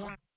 What?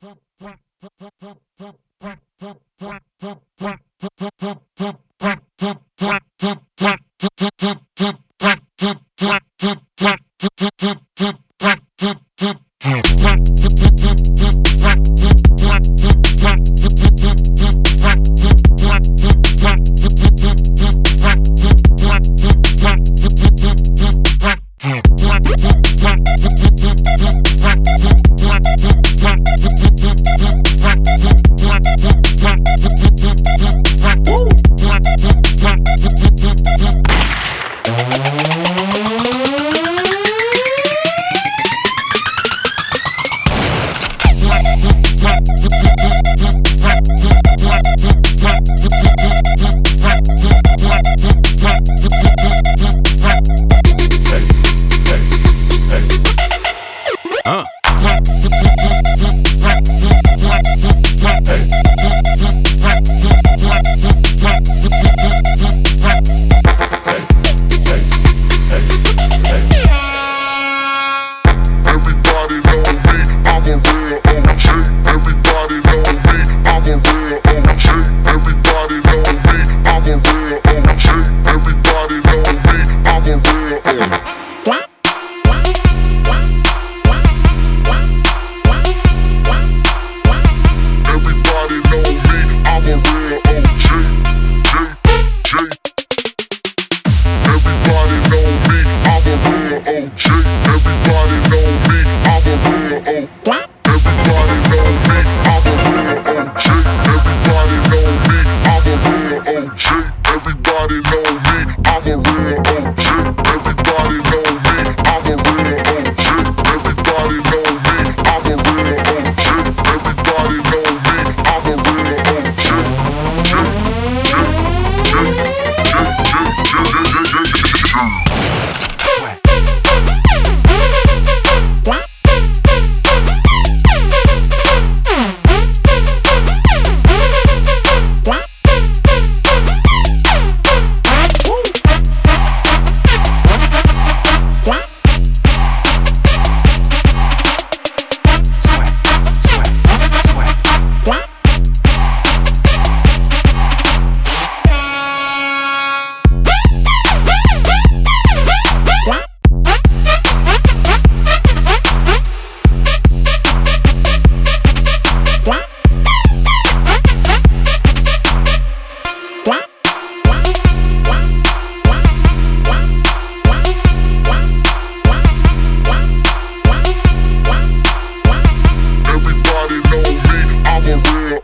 Everybody know me, I'm a real OG. Everybody know me, I'm a real OG. Everybody know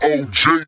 OJ.